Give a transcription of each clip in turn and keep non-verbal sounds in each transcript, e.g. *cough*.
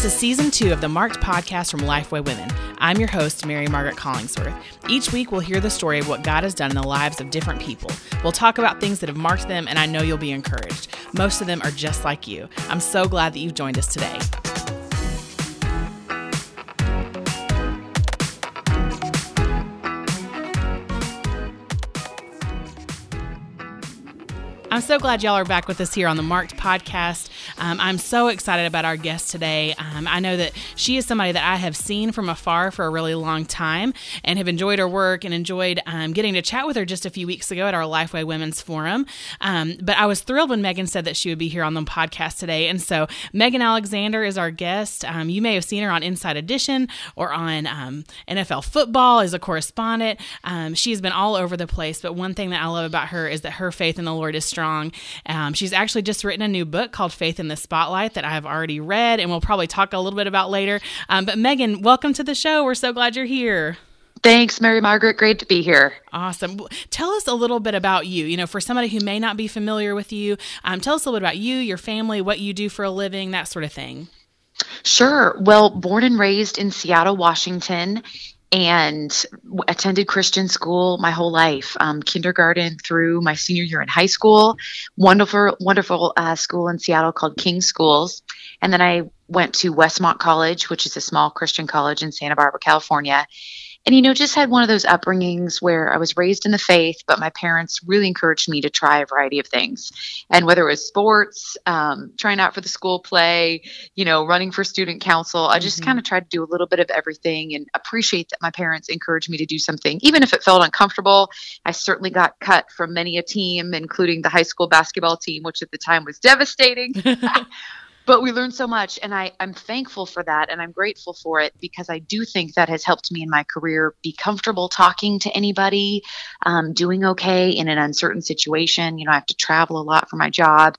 This is season two of the Marked podcast from Lifeway Women. I'm your host, Mary Margaret Collingsworth. Each week, we'll hear the story of what God has done in the lives of different people. We'll talk about things that have marked them, and I know you'll be encouraged. Most of them are just like you. I'm so glad that you've joined us today. I'm so glad y'all are back with us here on the Marked podcast. Um, I'm so excited about our guest today. Um, I know that she is somebody that I have seen from afar for a really long time and have enjoyed her work and enjoyed um, getting to chat with her just a few weeks ago at our Lifeway Women's Forum. Um, but I was thrilled when Megan said that she would be here on the podcast today. And so Megan Alexander is our guest. Um, you may have seen her on Inside Edition or on um, NFL football as a correspondent. she's been all over the place. But one thing that I love about her is that her faith in the Lord is strong she's actually just written a new book called Faith in the Spotlight that I have already read and we'll probably talk a little bit about later. Um, but Megan, welcome to the show. We're so glad you're here. Thanks, Mary Margaret. Great to be here. Awesome. Tell us a little bit about you. You know, for somebody who may not be familiar with you, um, tell us a little bit about you, your family, what you do for a living, that sort of thing. Sure. Well, born and raised in Seattle, Washington, and attended Christian school my whole life, um, kindergarten through my senior year in high school. Wonderful, wonderful uh, school in Seattle called King Schools, and then I went to Westmont College, which is a small Christian college in Santa Barbara, California, and you know just had one of those upbringings where i was raised in the faith but my parents really encouraged me to try a variety of things. And whether it was sports um, trying out for the school play you know running for student council i just mm-hmm. kind of tried to do a little bit of everything and appreciate that my parents encouraged me to do something. Even if it felt uncomfortable i certainly got cut from many a team including the high school basketball team which at the time was devastating *laughs* *laughs* but we learned so much and I, i'm thankful for that and i'm grateful for it because i do think that has helped me in my career be comfortable talking to anybody um, doing okay in an uncertain situation you know i have to travel a lot for my job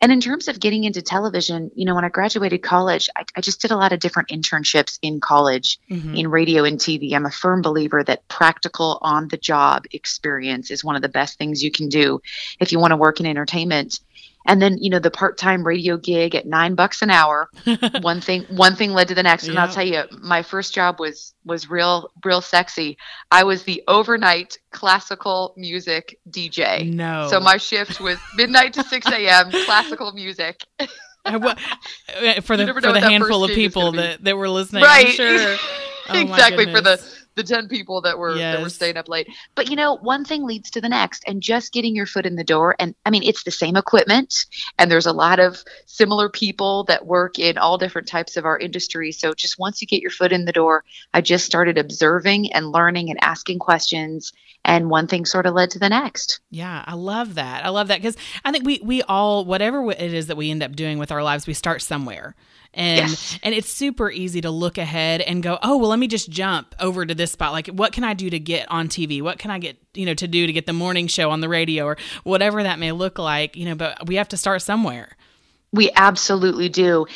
and in terms of getting into television, you know, when I graduated college, I, I just did a lot of different internships in college mm-hmm. in radio and TV. I'm a firm believer that practical on the job experience is one of the best things you can do if you want to work in entertainment and then you know the part-time radio gig at nine bucks an hour. *laughs* One thing one thing led to the next. And yeah. i'll tell you my first job was was real real sexy. I was the overnight classical music dj no. So my shift was midnight to 6 a.m *laughs* classical music. *laughs* For the for the handful of people that, that were listening right. sure. Oh exactly for the the 10 people that were yes. that were staying up late. But you know, one thing leads to the next and just getting your foot in the door and I mean, it's the same equipment and there's a lot of similar people that work in all different types of our industry. So just once you get your foot in the door, I just started observing and learning and asking questions and one thing sort of led to the next. Yeah, I love that. I love that cuz I think we we all whatever it is that we end up doing with our lives, we start somewhere and yes. and it's super easy to look ahead and go oh well let me just jump over to this spot like what can i do to get on tv what can i get you know to do to get the morning show on the radio or whatever that may look like you know but we have to start somewhere we absolutely do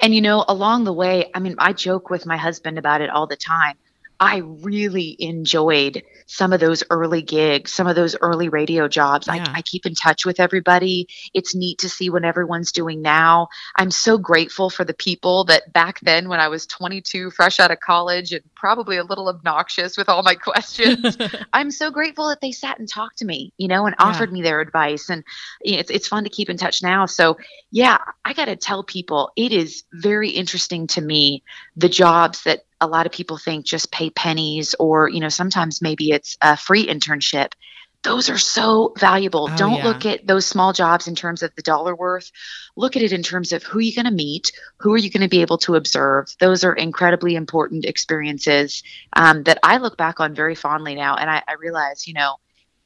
and you know along the way i mean i joke with my husband about it all the time I really enjoyed some of those early gigs, some of those early radio jobs. Yeah. I, I, keep in touch with everybody. It's neat to see what everyone's doing now. I'm so grateful for the people that back then, when I was 22, fresh out of college, and probably a little obnoxious with all my *laughs* questions, *laughs* I'm so grateful that they sat and talked to me, you know, and offered yeah. me their advice. And it's, it's fun to keep in touch now. So, yeah, I got to tell people it is very interesting to me the jobs that a lot of people think just pay pennies or you know sometimes maybe it's a free internship. Those are so valuable. Oh, don't yeah. look at those small jobs in terms of the dollar worth. Look at it in terms of who you're going to meet who are you going to be able to observe. Those are incredibly important experiences um, that i look back on very fondly now and i, I realize you know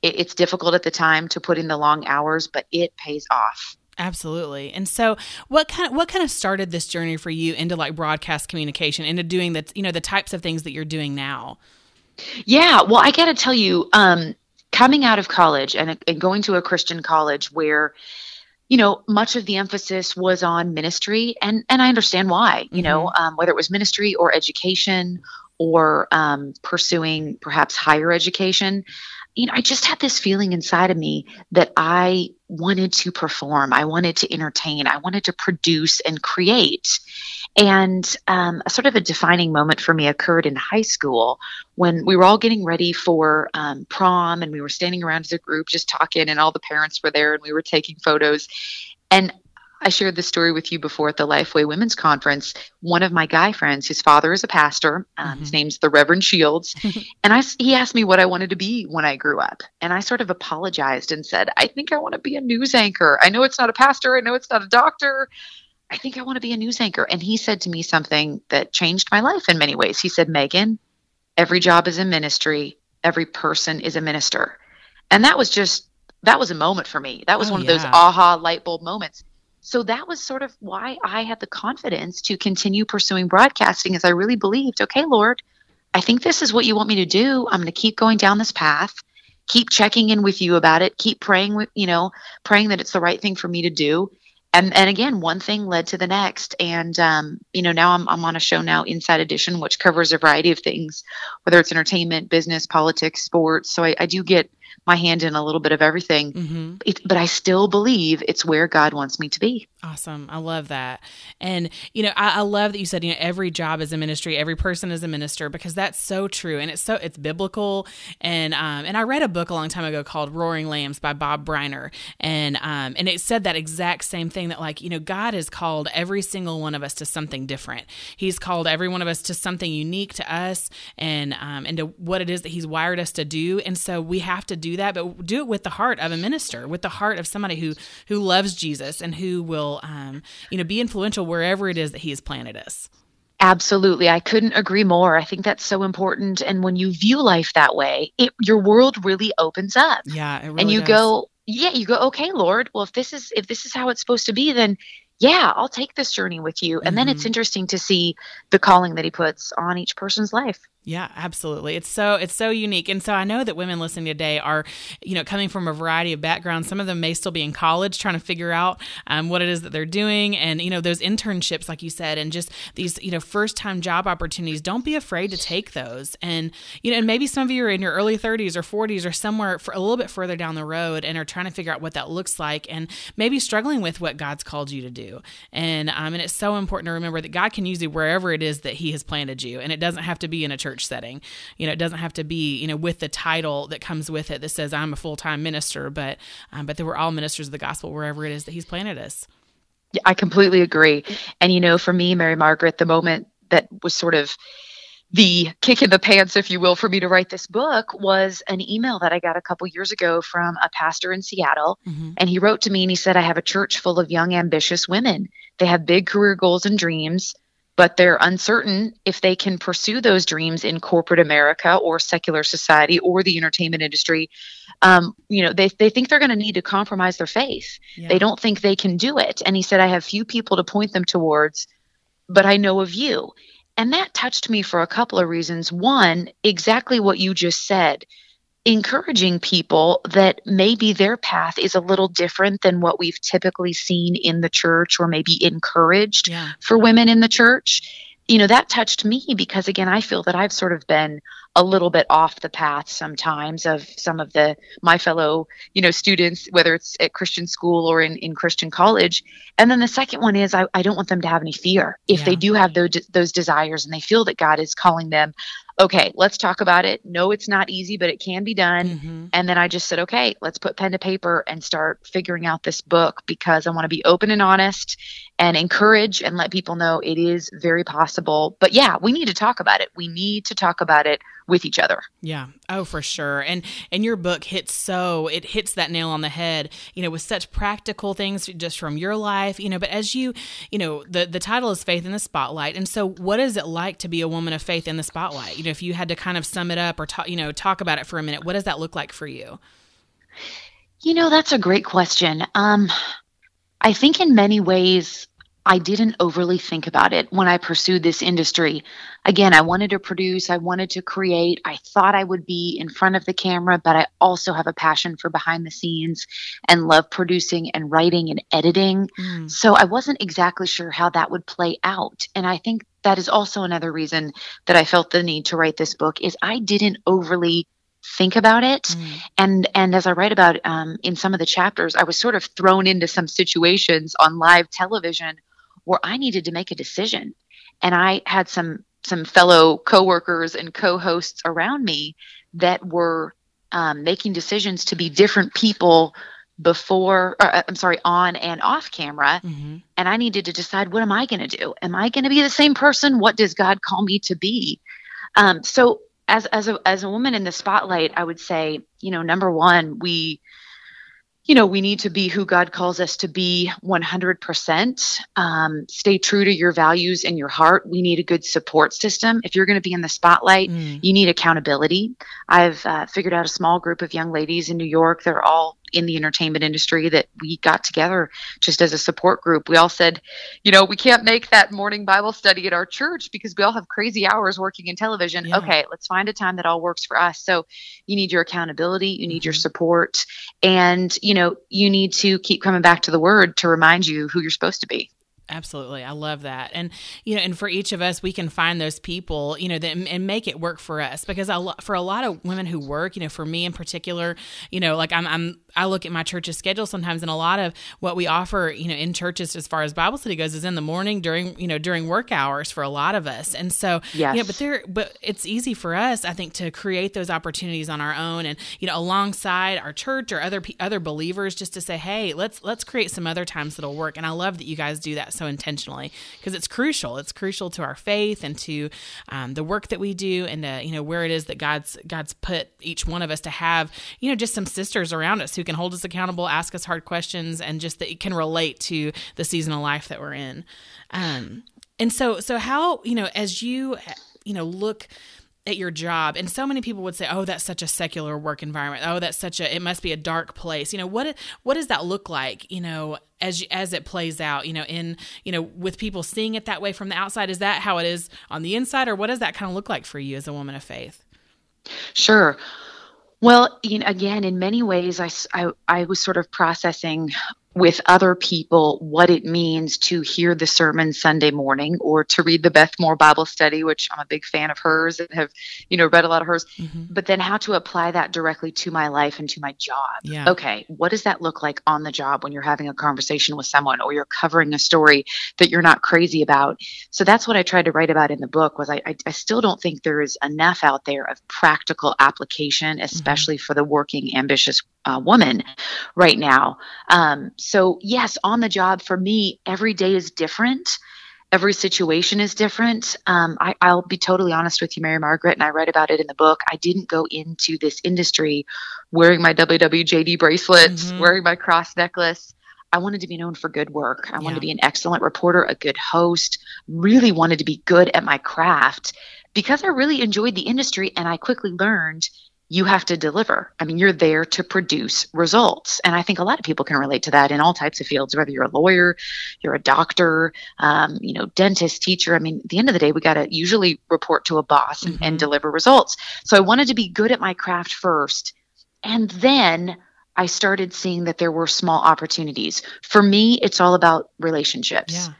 it, it's difficult at the time to put in the long hours but it pays off Absolutely. And so what kind of what kind of started this journey for you into like broadcast communication, into doing the you know, the types of things that you're doing now? Yeah, well, I got to tell you, um, coming out of college and, and going to a Christian college where you know much of the emphasis was on ministry and and i understand why you mm-hmm. know um, whether it was ministry or education or um, pursuing perhaps higher education you know, I just had this feeling inside of me that I wanted to perform, I wanted to entertain, I wanted to produce and create. And um, a sort of a defining moment for me occurred in high school when we were all getting ready for um, prom and we were standing around as a group just talking, and all the parents were there and we were taking photos. And I shared this story with you before at the Lifeway Women's Conference. One of my guy friends, his father is a pastor. Um, mm-hmm. His name's the Reverend Shields, *laughs* and I he asked me what I wanted to be when I grew up, and I sort of apologized and said, "I think I want to be a news anchor. I know it's not a pastor. I know it's not a doctor. I think I want to be a news anchor." And he said to me something that changed my life in many ways. He said, "Megan, every job is a ministry. Every person is a minister," and that was just that was a moment for me. That was oh, one of those aha light bulb moments so that was sort of why I had the confidence to continue pursuing broadcasting as I really believed, okay, Lord, I think this is what you want me to do. I'm going to keep going down this path, keep checking in with you about it, keep praying with, you know, praying that it's the right thing for me to do. And and again, one thing led to the next. And um, you know, now I'm I'm on a show now, Inside Edition, which covers a variety of things, whether it's entertainment, business, politics, sports. So I, I do get my hand in a little bit of everything. Mm-hmm. It, but I still believe it's where God wants me to be. Awesome. I love that. And, you know, I, I, love that you said, you know, every job is a ministry, every person is a minister, because that's so true. And it's so, it's biblical. And, um, and I read a book a long time ago called Roaring Lambs by Bob Briner. And, um, and it said that exact same thing that, like, you know, God has called every single one of us to something different. He's called every one of us to something unique to us and, um, and to what it is that He's wired us to do. And so we have to do that, but do it with the heart of a minister, with the heart of somebody who, who loves Jesus and who will um, you know, be influential wherever it is that He has planted us. Absolutely. I couldn't agree more. I think that's so important. And when you view life that way, it, your world really opens up. Yeah. Really and you does. go, yeah, you go, okay, Lord, well, if this is, if this is how it's supposed to be, then yeah, I'll take this journey with you. And mm-hmm. then it's mm-hmm. interesting to see the calling that he puts on each person's life. Yeah, absolutely. It's so it's so unique. And so I know that women listening today are, you know, coming from a variety of backgrounds. Some of them may still be in college trying to figure out um, what it is that they're doing and, you know, those internships like you said and just these, you know, first-time job opportunities. Don't be afraid to take those. And, you know, and maybe some of you are in your early 30s or 40s or somewhere for a little bit further down the road and are trying to figure out what that looks like and maybe struggling with what God's called you to do. And um and it's so important to remember that God can use you wherever it is that he has planted you and it doesn't have to be in a church church setting. You know, it doesn't have to be, you know, with the title that comes with it that says I'm a full time minister, but um, but that we're all ministers of the gospel wherever it is that He's planted us. Yeah, I completely agree. And you know, for me, Mary Margaret, the moment that was sort of the kick in the pants, if you will, for me to write this book was an email that I got a couple years ago from a pastor in Seattle. Mm-hmm. And he wrote to me and he said, I have a church full of young, ambitious women. They have big career goals and dreams but they're uncertain if they can pursue those dreams in corporate America or secular society or the entertainment industry. Um, you know, they, they think they're going to need to compromise their faith. Yeah. They don't think they can do it. And he said, I have few people to point them towards, but I know of you. And that touched me for a couple of reasons. One, exactly what you just said encouraging people that maybe their path is a little different than what we've typically seen in the church or maybe encouraged yeah. for women in the church. You know, that touched me because again, I feel that I've sort of been a little bit off the path sometimes of some of the my fellow, you know, students, whether it's at Christian school or in, in Christian college. And then the second one is I, I don't want them to have any fear. If yeah. they do have those those desires and they feel that God is calling them, okay, let's talk about it. No, it's not easy, but it can be done. Mm-hmm. And then I just said, okay, let's put pen to paper and start figuring out this book because I want to be open and honest and encourage and let people know it is very possible. But yeah, we need to talk about it. We need to talk about it with each other. Yeah. Oh, for sure. And and your book hits so it hits that nail on the head, you know, with such practical things just from your life, you know, but as you, you know, the the title is Faith in the Spotlight. And so what is it like to be a woman of faith in the spotlight? You know, if you had to kind of sum it up or talk, you know, talk about it for a minute, what does that look like for you? You know, that's a great question. Um I think in many ways I didn't overly think about it when I pursued this industry. Again, I wanted to produce, I wanted to create. I thought I would be in front of the camera, but I also have a passion for behind the scenes and love producing and writing and editing. Mm. So I wasn't exactly sure how that would play out. And I think that is also another reason that I felt the need to write this book is I didn't overly think about it mm. and and as i write about um, in some of the chapters i was sort of thrown into some situations on live television where I needed to make a decision. And I had some some fellow coworkers and co-hosts around me that were um, making decisions to be different people before or, uh, i'm sorry on and off camera. Mm-hmm. and i needed to decide what am i going to do? Am i going to be the same person? What does god call me to be? Um, so as as a as a woman in the spotlight i would say you know number one we you know, we need to be who God calls us to be 100%. Um, stay true to your values and your heart. We need a good support system. If you're going to be in the spotlight, mm. you need accountability. I've uh, figured out a small group of young ladies in New York. They're all in the entertainment industry that we got together just as a support group. We all said, you know, we can't make that morning Bible study at our church because we all have crazy hours working in television. Yeah. Okay, let's find a time that all works for us. So you need your accountability, you need your mm-hmm. support, and you know, you need to keep coming back to the word to remind you who you're supposed to be. Absolutely. I love that. And, you know, and for each of us, we can find those people, you know, that, and make it work for us because I, for a lot of women who work, you know, for me in particular, you know, like I'm, I'm, I look at my church's schedule sometimes, and a lot of what we offer, you know, in churches as far as Bible study goes, is in the morning during, you know, during work hours for a lot of us. And so, yeah, you but there, but it's easy for us, I think, to create those opportunities on our own, and you know, alongside our church or other other believers, just to say, hey, let's let's create some other times that'll work. And I love that you guys do that so intentionally because it's crucial. It's crucial to our faith and to um, the work that we do, and to, you know where it is that God's God's put each one of us to have, you know, just some sisters around us who can hold us accountable, ask us hard questions, and just that can relate to the season of life that we're in. Um, and so, so how you know as you you know look at your job and so many people would say oh that's such a secular work environment. Oh that's such a it must be a dark place. You know what what does that look like you know as as it plays out you know in you know with people seeing it that way from the outside? Is that how it is on the inside or what does that kind of look like for you as a woman of faith? Sure. Well, you know, again, in many ways, I, I, I was sort of processing with other people what it means to hear the sermon Sunday morning or to read the Beth Moore Bible study, which I'm a big fan of hers and have, you know, read a lot of hers, mm-hmm. but then how to apply that directly to my life and to my job. Yeah. Okay, what does that look like on the job when you're having a conversation with someone or you're covering a story that you're not crazy about? So that's what I tried to write about in the book was I, I, I still don't think there is enough out there of practical application, mm-hmm. especially mm-hmm. for the working, ambitious uh, woman right now. Um, so, yes, on the job for me, every day is different. Every situation is different. Um, I, I'll be totally honest with you, Mary Margaret, and I write about it in the book. I didn't go into this industry wearing my WWJD bracelets, mm-hmm. wearing my cross necklace. I wanted to be known for good work. I yeah. wanted to be an excellent reporter, a good host, really wanted to be good at my craft because I really enjoyed the industry and I quickly learned you have to deliver. I mean, you're there to produce results. And I think a lot of people can relate to that in all types of fields, whether you're a lawyer, you're a doctor, um, you know, dentist, teacher. I mean, at the end of the day, we got to usually report to a boss and, mm-hmm. and deliver results. So I wanted to be good at my craft first. And then I started seeing that there were small opportunities. For me, it's all about relationships. Yeah.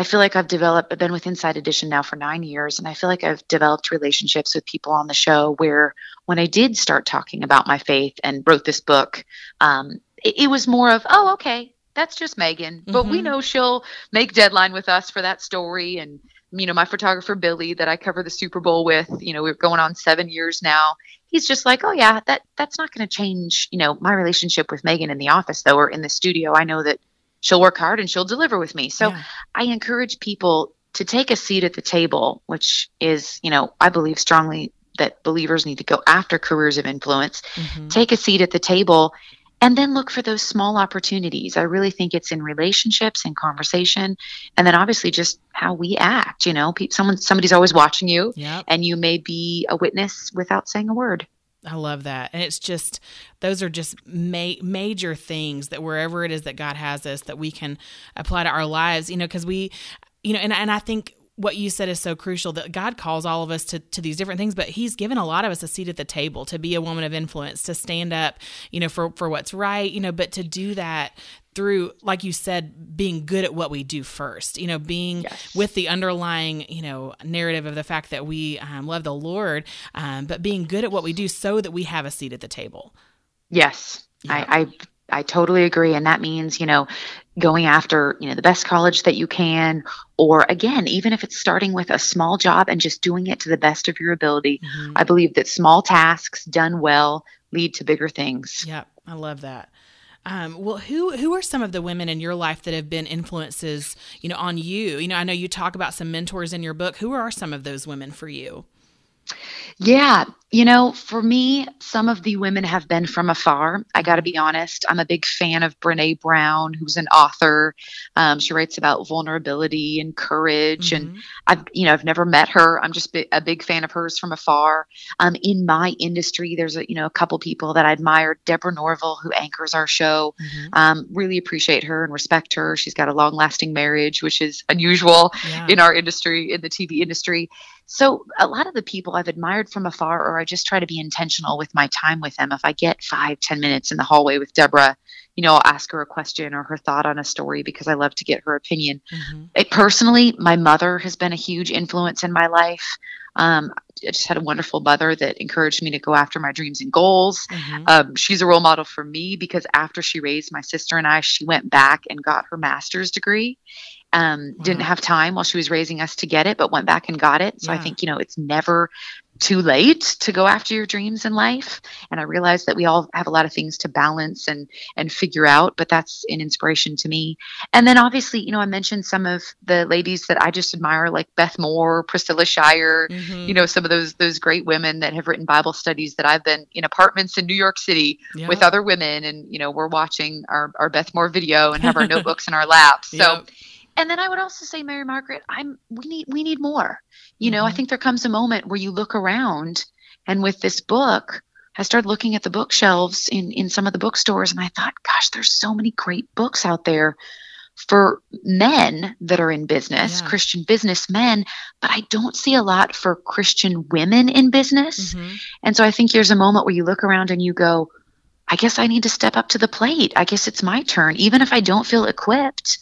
I feel like I've developed, I've been with Inside Edition now for nine years, and I feel like I've developed relationships with people on the show where when I did start talking about my faith and wrote this book, um, it, it, was more of, oh, okay, that's just Megan, but mm-hmm. we know she'll make deadline with us for that story. And, you know, my photographer, Billy, that I cover the Super Bowl with, you know, we're going on seven years now. He's just like, oh, yeah, that that's not going to change, you know, my relationship with Megan in the office, though, or in the studio. I know that she'll work hard and she'll deliver with me. So yeah. I encourage people to take a seat at the table, which is, you know, I believe strongly that believers need to go after careers of influence. Mm-hmm. Take a seat at the table and then look for those small opportunities. I really think it's in relationships and conversation, and then obviously just how we act. You know, someone somebody's always watching you, yep. and you may be a witness without saying a word. I love that. And it's just, those are just ma- major things that wherever it is that God has us, that we can apply to our lives, you know, because we, you know, and, and I think what you said is so crucial that God calls all of us to, to these different things, but He's given a lot of us a seat at the table to be a woman of influence, to stand up, you know, for, for what's right, you know, but to do that through like you said being good at what we do first you know being yes. with the underlying you know narrative of the fact that we um, love the lord um, but being good at what we do so that we have a seat at the table yes yeah. I, I I totally agree. And that means, you know, going after, you know, the best college that you can, or again, even if it's starting with a small job and just doing it to the best of your ability. Mm-hmm. I believe that small tasks done well lead to bigger things. Yep. I love that. Um, well, who who are some of the women in your life that have been influences, you know, on you? You know, I know you talk about some mentors in your book. Who are some of those women for you? Yeah, you know, for me, some of the women have been from afar. I got to be honest. I'm a big fan of Brene Brown, who's an author. Um, she writes about vulnerability and courage, mm-hmm. and I've, you know, I've never met her. I'm just a big fan of hers from afar. Um, in my industry, there's a, you know, a couple people that I admire. Deborah Norville, who anchors our show, mm-hmm. um, really appreciate her and respect her. She's got a long-lasting marriage, which is unusual yeah. in our industry, in the TV industry. So a lot of the people I've admired from afar, or I just try to be intentional with my time with them. If I get five, ten minutes in the hallway with Deborah, you know, I'll ask her a question or her thought on a story because I love to get her opinion. Mm-hmm. It, personally, my mother has been a huge influence in my life. Um, I just had a wonderful mother that encouraged me to go after my dreams and goals. Mm-hmm. Um, she's a role model for me because after she raised my sister and I, she went back and got her master's degree um, wow. didn't have time while she was raising us to get it, but went back and got it. So yeah. I think, you know, it's never too late to go after your dreams in life. And I realize that we all have a lot of things to balance and and figure out, but that's an inspiration to me. And then obviously, you know, I mentioned some of the ladies that I just admire, like Beth Moore, Priscilla Shirer, mm-hmm. you know, some of those those great women that have written Bible studies that I've been in apartments in New York City yeah. with other women and, you know, we're watching our, our Beth Moore video and have our *laughs* notebooks in our laps. So yep and then I would also say, Mary Margaret, I'm we need we need more. You know, mm-hmm. I think there comes a moment where you look around, and with this book, I started looking at the bookshelves in in some of the bookstores, and I thought, gosh, there's so many great books out there for men that are in business, yeah. Christian businessmen, but I don't see a lot for Christian women in business. Mm-hmm. And so I think there's a moment where you look around and you go, I guess I need to step up to the plate. I guess it's my turn. Even if I don't feel equipped,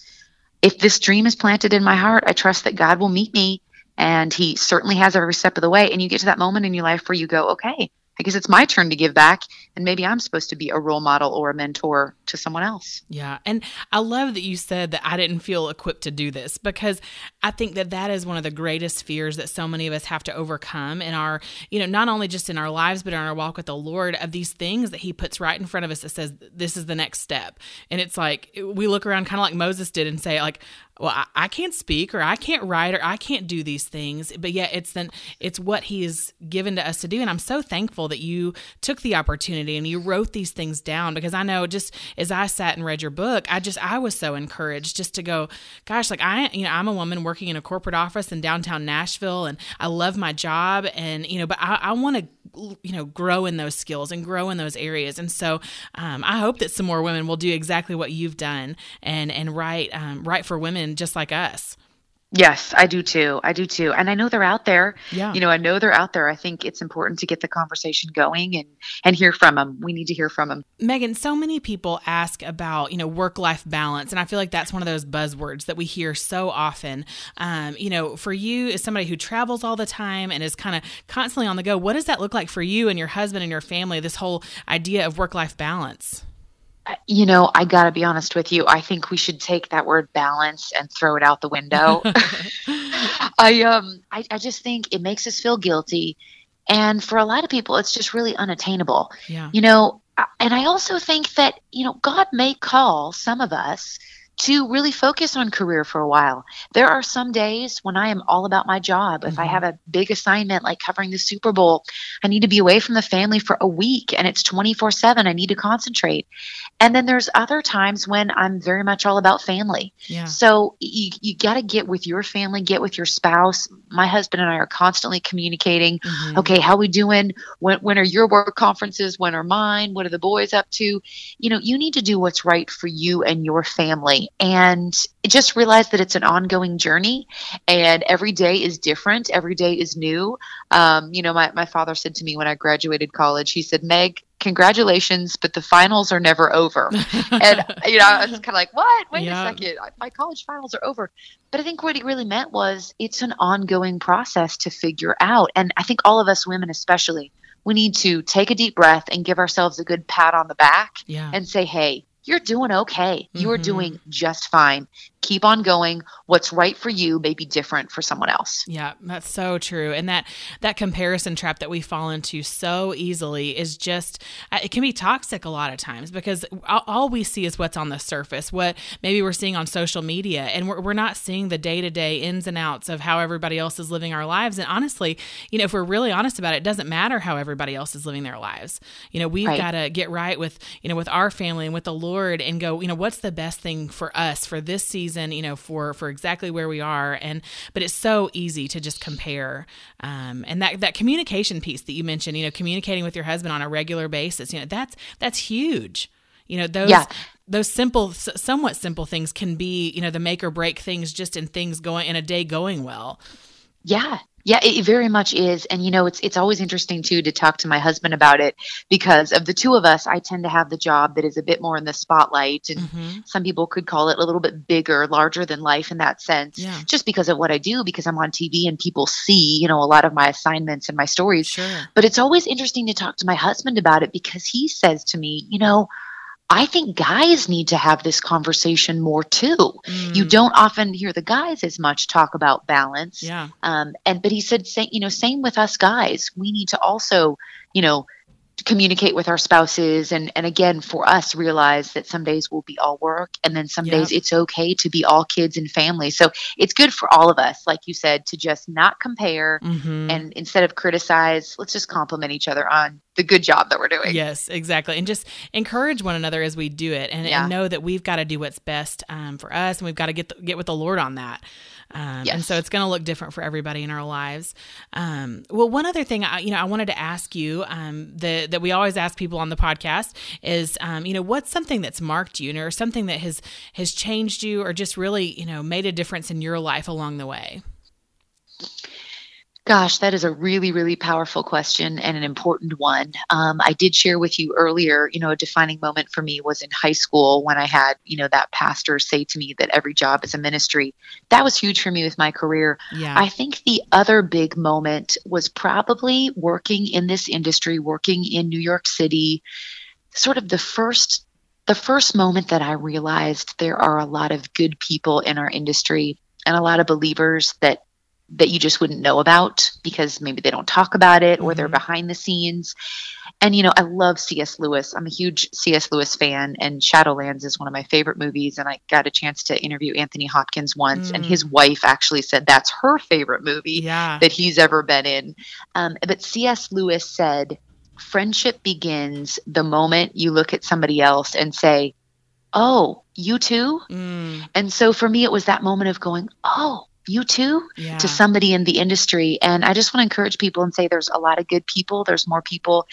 if this dream is planted in my heart, I trust that God will meet me and he certainly has every step of the way. And you get to that moment in your life where you go, okay, I guess it's my turn to give back and maybe I'm supposed to be a role model or a mentor to someone else. Yeah. And I love that you said that I didn't feel equipped to do this because I think that that is one of the greatest fears that so many of us have to overcome in our, you know, not only just in our lives, but in our walk with the Lord of these things that He puts right in front of us that says, this is the next step. And it's like we look around kind of like Moses did and say, like, well I, I, can't speak or i can't write or i can't do these things but yet it's then it's what he given to us to do and i'm so thankful that you took the opportunity and you wrote these things down. Because i know just as i sat and read your book i just i was so encouraged just to go gosh like i you know i'm a woman working in a corporate office in downtown nashville and i love my job and you know but i, I want to you know grow in those skills and grow in those areas. And so um, i hope that some more women will do exactly what you've done and and write um, write for women just like us Yes, I do too. I do too. And I know they're out there. Yeah. You know, I know they're out there. I think it's important to get the conversation going and and hear from them. We need to hear from them. Megan, so many people ask about, you know, work-life balance, and I feel like that's one of those buzzwords that we hear so often. Um, you know, for you as somebody who travels all the time and is kind of constantly on the go, what does that look like for you and your husband and your family this whole idea of work-life balance? You know, I got to be honest with you. I think we should take that word balance and throw it out the window. *laughs* *laughs* I um I, I just think it makes us feel guilty. And for a lot of people it's just really unattainable. Yeah. You know, and I also think that, you know, God may call some of us to really focus on career for a while. There are some days when I am all about my job. If mm-hmm. I have a big assignment like covering the Super Bowl, I need to be away from the family for a week and it's 24 7. I need to concentrate. And then there's other times when I'm very much all about family. Yeah. So you, you got to get with your family, get with your spouse. My husband and I are constantly communicating. Mm-hmm. Okay, how we doing? When, when are your work conferences? When are mine? What are the boys up to? You know, you need to do what's right for you and your family and just realize that it's an ongoing journey and every day is different. Every day is new. Um, you know my, my father said to me when i graduated college he said meg congratulations but the finals are never over. *laughs* And you know i was kind of like what? Wait yeah. a second my college finals are over. But i think what he really meant was it's an ongoing process to figure out. And i think all of us women especially we need to take a deep breath and give ourselves a good pat on the back yeah. and say hey you're doing okay. You are mm-hmm. doing just fine. Keep on going. What's right for you may be different for someone else. Yeah, that's so true. And that that comparison trap that we fall into so easily is just uh, it can be toxic a lot of times because all we see is what's on the surface, what maybe we're seeing on social media, and we're, we're not seeing the day to day ins and outs of how everybody else is living our lives. And honestly, you know, if we're really honest about it, it doesn't matter how everybody else is living their lives. You know, we've right. got to get right with you know with our family and with the Lord and go, you know, what's the best thing for us for this season, you know, for for exactly where we are. And but it's so easy to just compare. Um, and that that communication piece that you mentioned, you know, communicating with your husband on a regular basis, you know, that's that's huge. You know, those yeah those simple somewhat simple things can be you know the make or break things just in things going in a day going well yeah yeah, it very much is. And you know, it's it's always interesting too to talk to my husband about it because of the two of us, I tend to have the job that is a bit more in the spotlight and mm-hmm. some people could call it a little bit bigger, larger than life in that sense. Yeah. Just because of what I do because I'm on TV and people see, you know, a lot of my assignments and my stories. Sure. But it's always interesting to talk to my husband about it because he says to me, you know, I think guys need to have this conversation more too. Mm. You don't often hear the guys as much talk about balance. Yeah. Um, and but he said, say, you know, same with us guys. We need to also, you know, communicate with our spouses and and again for us realize that some days will be all work and then some days it's okay to be all kids and family. So it's good for all of us like you said to just not compare mm-hmm. and instead of criticize let's just compliment each other on the good job that we're doing. Yes exactly. And just encourage one another as we do it and, yeah. and know that we've got to do what's best um, for us and we've got to get the, get with the lord on that um, yes. And so it's going to look different for everybody in our lives. Um, well, one other thing, I, you know, I wanted to ask you um, the, that we always ask people on the podcast is, um, you know, what's something that's marked you, or something that has has changed you, or just really, you know, made a difference in your life along the way. Gosh, that is a really, really powerful question and an important one. Um, I did share with you earlier, you know, a defining moment for me was in high school when I had, you know, that pastor say to me that every job is a ministry. That was huge for me with my career. Yeah. I think the other big moment was probably working in this industry, working in New York City, sort of the first the first moment that I realized there are a lot of good people in our industry and a lot of believers that that you just wouldn't know about because maybe they don't talk about it or they're mm-hmm. behind the scenes. And you know, I love C.S. Lewis. I'm a huge C.S. Lewis fan, and Shadowlands is one of my favorite movies. And I got a chance to interview Anthony Hopkins once, mm. and his mm. wife actually said that's her favorite movie yeah. that he's ever been in. Um, but C.S. Lewis said, "Friendship begins the moment you look at somebody else and say." Oh, you too? Mm. And so for me, it was that moment of going, Oh, you too yeah. to somebody in the industry. And I just want to encourage people and say there's a lot of good people. There's more people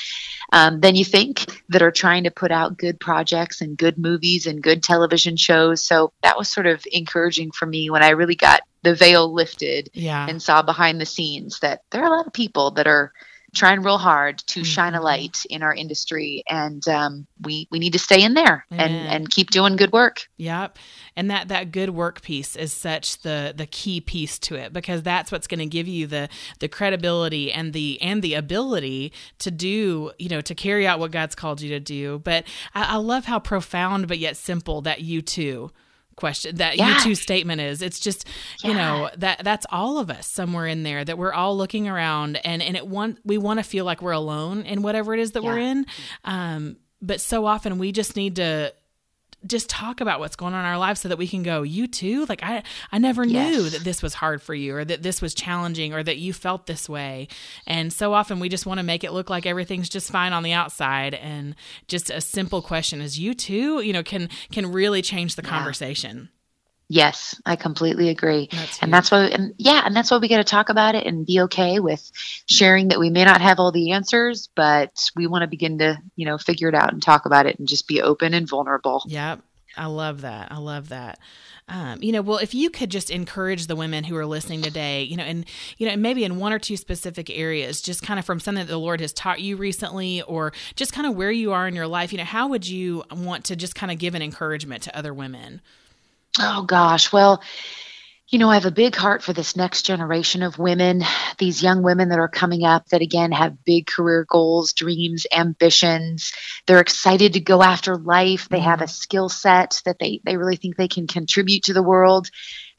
um, than you think that are trying to put out good projects and good movies and good television shows. So that was sort of encouraging for me when I really got the veil lifted yeah. and saw behind the scenes that there are a lot of people that are trying real hard to mm-hmm. shine a light in our industry and um, we we need to stay in there Amen. and and keep doing good work yep and that that good work piece is such the the key piece to it because that's what's going to give you the the credibility and the and the ability to do you know to carry out what god's called you to do but i, I love how profound but yet simple that you too question that you too statement is it's just yeah. you know that that's all of us somewhere in there that we're all looking around and and it want we want to feel like we're alone in whatever it is that yeah. we're in um but so often we just need to just talk about what's going on in our lives so that we can go you too? Like i i never yes. knew that this was hard for you or that this was challenging or that you felt this way. And so often we just want to make it look like everything's just fine on the outside. And just a simple question is you too? You know can can really change the yeah. conversation Yes, I completely agree. That's and that's why, and yeah, and that's why we got to talk about it and be okay with sharing that we may not have all the answers, but we want to begin to, you know, figure it out and talk about it and just be open and vulnerable. Yep. I love that. I love that. Um, you know, well, if you could just encourage the women who are listening today, you know, and you know, maybe in one or two specific areas, just kind of from something that the Lord has taught you recently, or just kind of where you are in your life, you know, how would you want to just kind of give an encouragement to other women? Oh gosh, well, you know, I have a big heart for this next generation of women, these young women that are coming up that again have big career goals, dreams, ambitions. They're excited to go after life. They have a skill set that they, they really think they can contribute to the world.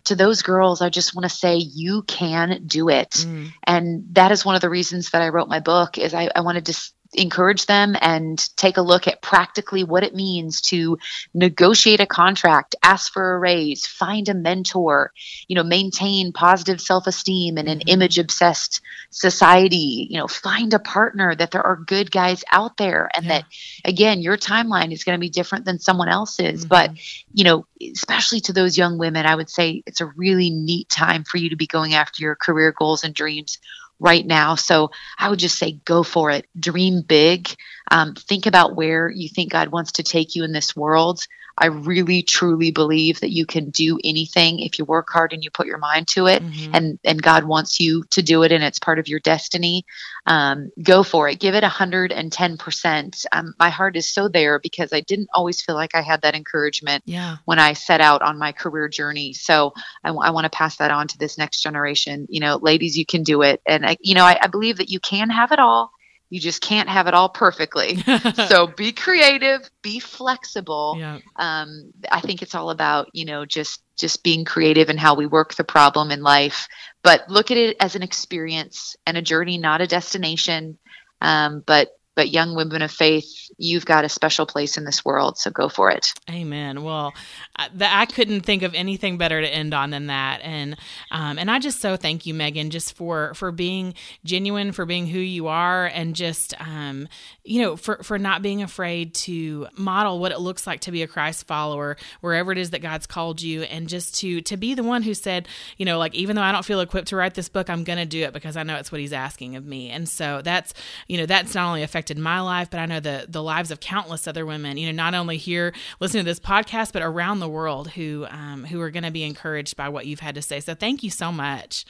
To those girls, I just want to say you can do it. Mm. And that is one of the reasons that I wrote my book is I, I wanted to encourage them and take a look at practically what it means to negotiate a contract, ask for a raise, find a mentor, you know, maintain positive self-esteem in an mm-hmm. image obsessed society, you know, find a partner that there are good guys out there and yeah. that again, your timeline is going to be different than someone else's, mm-hmm. but you know, especially to those young women, I would say it's a really neat time for you to be going after your career goals and dreams right now. So I would just say go for it. Dream big. Um, think about where you think God wants to take you in this world. I really truly believe that you can do anything if you work hard and you put your mind to it, mm-hmm. and and God wants you to do it, and it's part of your destiny. Um, go for it. Give it hundred and ten percent. Um, my heart is so there because I didn't always feel like I had that encouragement yeah. when I set out on my career journey. So I, I want to pass that on to this next generation. You know, ladies, you can do it, and I, you know, I, I believe that you can have it all you just can't have it all perfectly. *laughs* so be creative, be flexible. Yeah. Um, I think it's all about you know just just being creative and how we work the problem in life. But look at it as an experience and a journey, not a destination. Um, but but young women of faith, you've got a special place in this world. So go for it. Amen. Well, I, I couldn't think of anything better to end on than that. And um, and I just so thank you, Megan, just for for being genuine, for being who you are, and just um, you know for for not being afraid to model what it looks like to be a Christ follower wherever it is that God's called you, and just to to be the one who said, you know, like even though I don't feel equipped to write this book, I'm going to do it because I know it's what He's asking of me. And so that's you know that's not only affected impacted my life, but I know the the lives of countless other women. You know, not only here listening to this podcast, but around the world who um, who are going to be encouraged by what you've had to say. So thank you so much.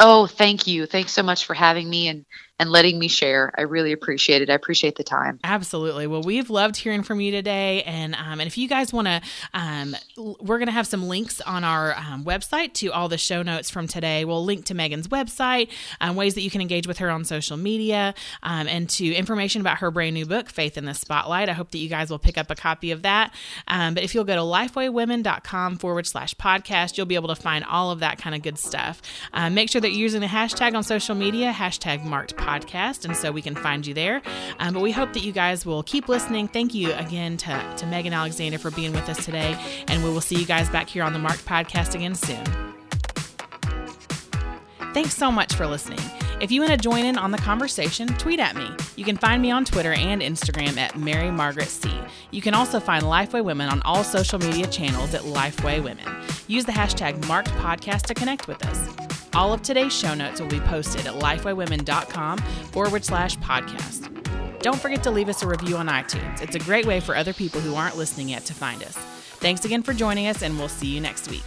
Oh, thank you. Thanks so much for having me and and letting me share. I really appreciate it. I appreciate the time. Absolutely. Well, we've loved hearing from you today, and um, and if you guys want to, um, we're going to have some links on our um, website to all the show notes from today. We'll link to Megan's website, um, ways that you can engage with her on social media, um, and to information about her brand new book, Faith in the Spotlight. I hope that you guys will pick up a copy of that. Um, but if you'll go to lifewaywomen.com forward slash podcast, you'll be able to find all of that kind of good stuff. Make sure that you're using the hashtag on social media, hashtag marked podcast and so we can find you there. Um, but we hope that you guys will keep listening. Thank you again to, to Megan Alexander for being with us today, and we will see you guys back here on the Marked Podcast again soon. Thanks so much for listening. If you want to join in on the conversation, tweet at me. You can find me on Twitter and Instagram at Mary Margaret C. You can also find Lifeway Women on all social media channels at Lifeway Women. Use the hashtag Marked Podcast to connect with us. All of today's show notes will be posted at lifewaywomen.com forward slash podcast. Don't forget to leave us a review on iTunes. It's a great way for other people who aren't listening yet to find us. Thanks again for joining us, and we'll see you next week.